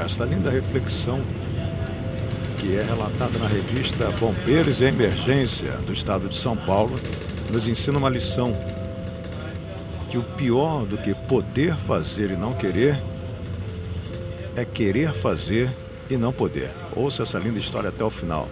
essa linda reflexão que é relatada na revista Bombeiros e Emergência do Estado de São Paulo nos ensina uma lição que o pior do que poder fazer e não querer é querer fazer e não poder. Ouça essa linda história até o final.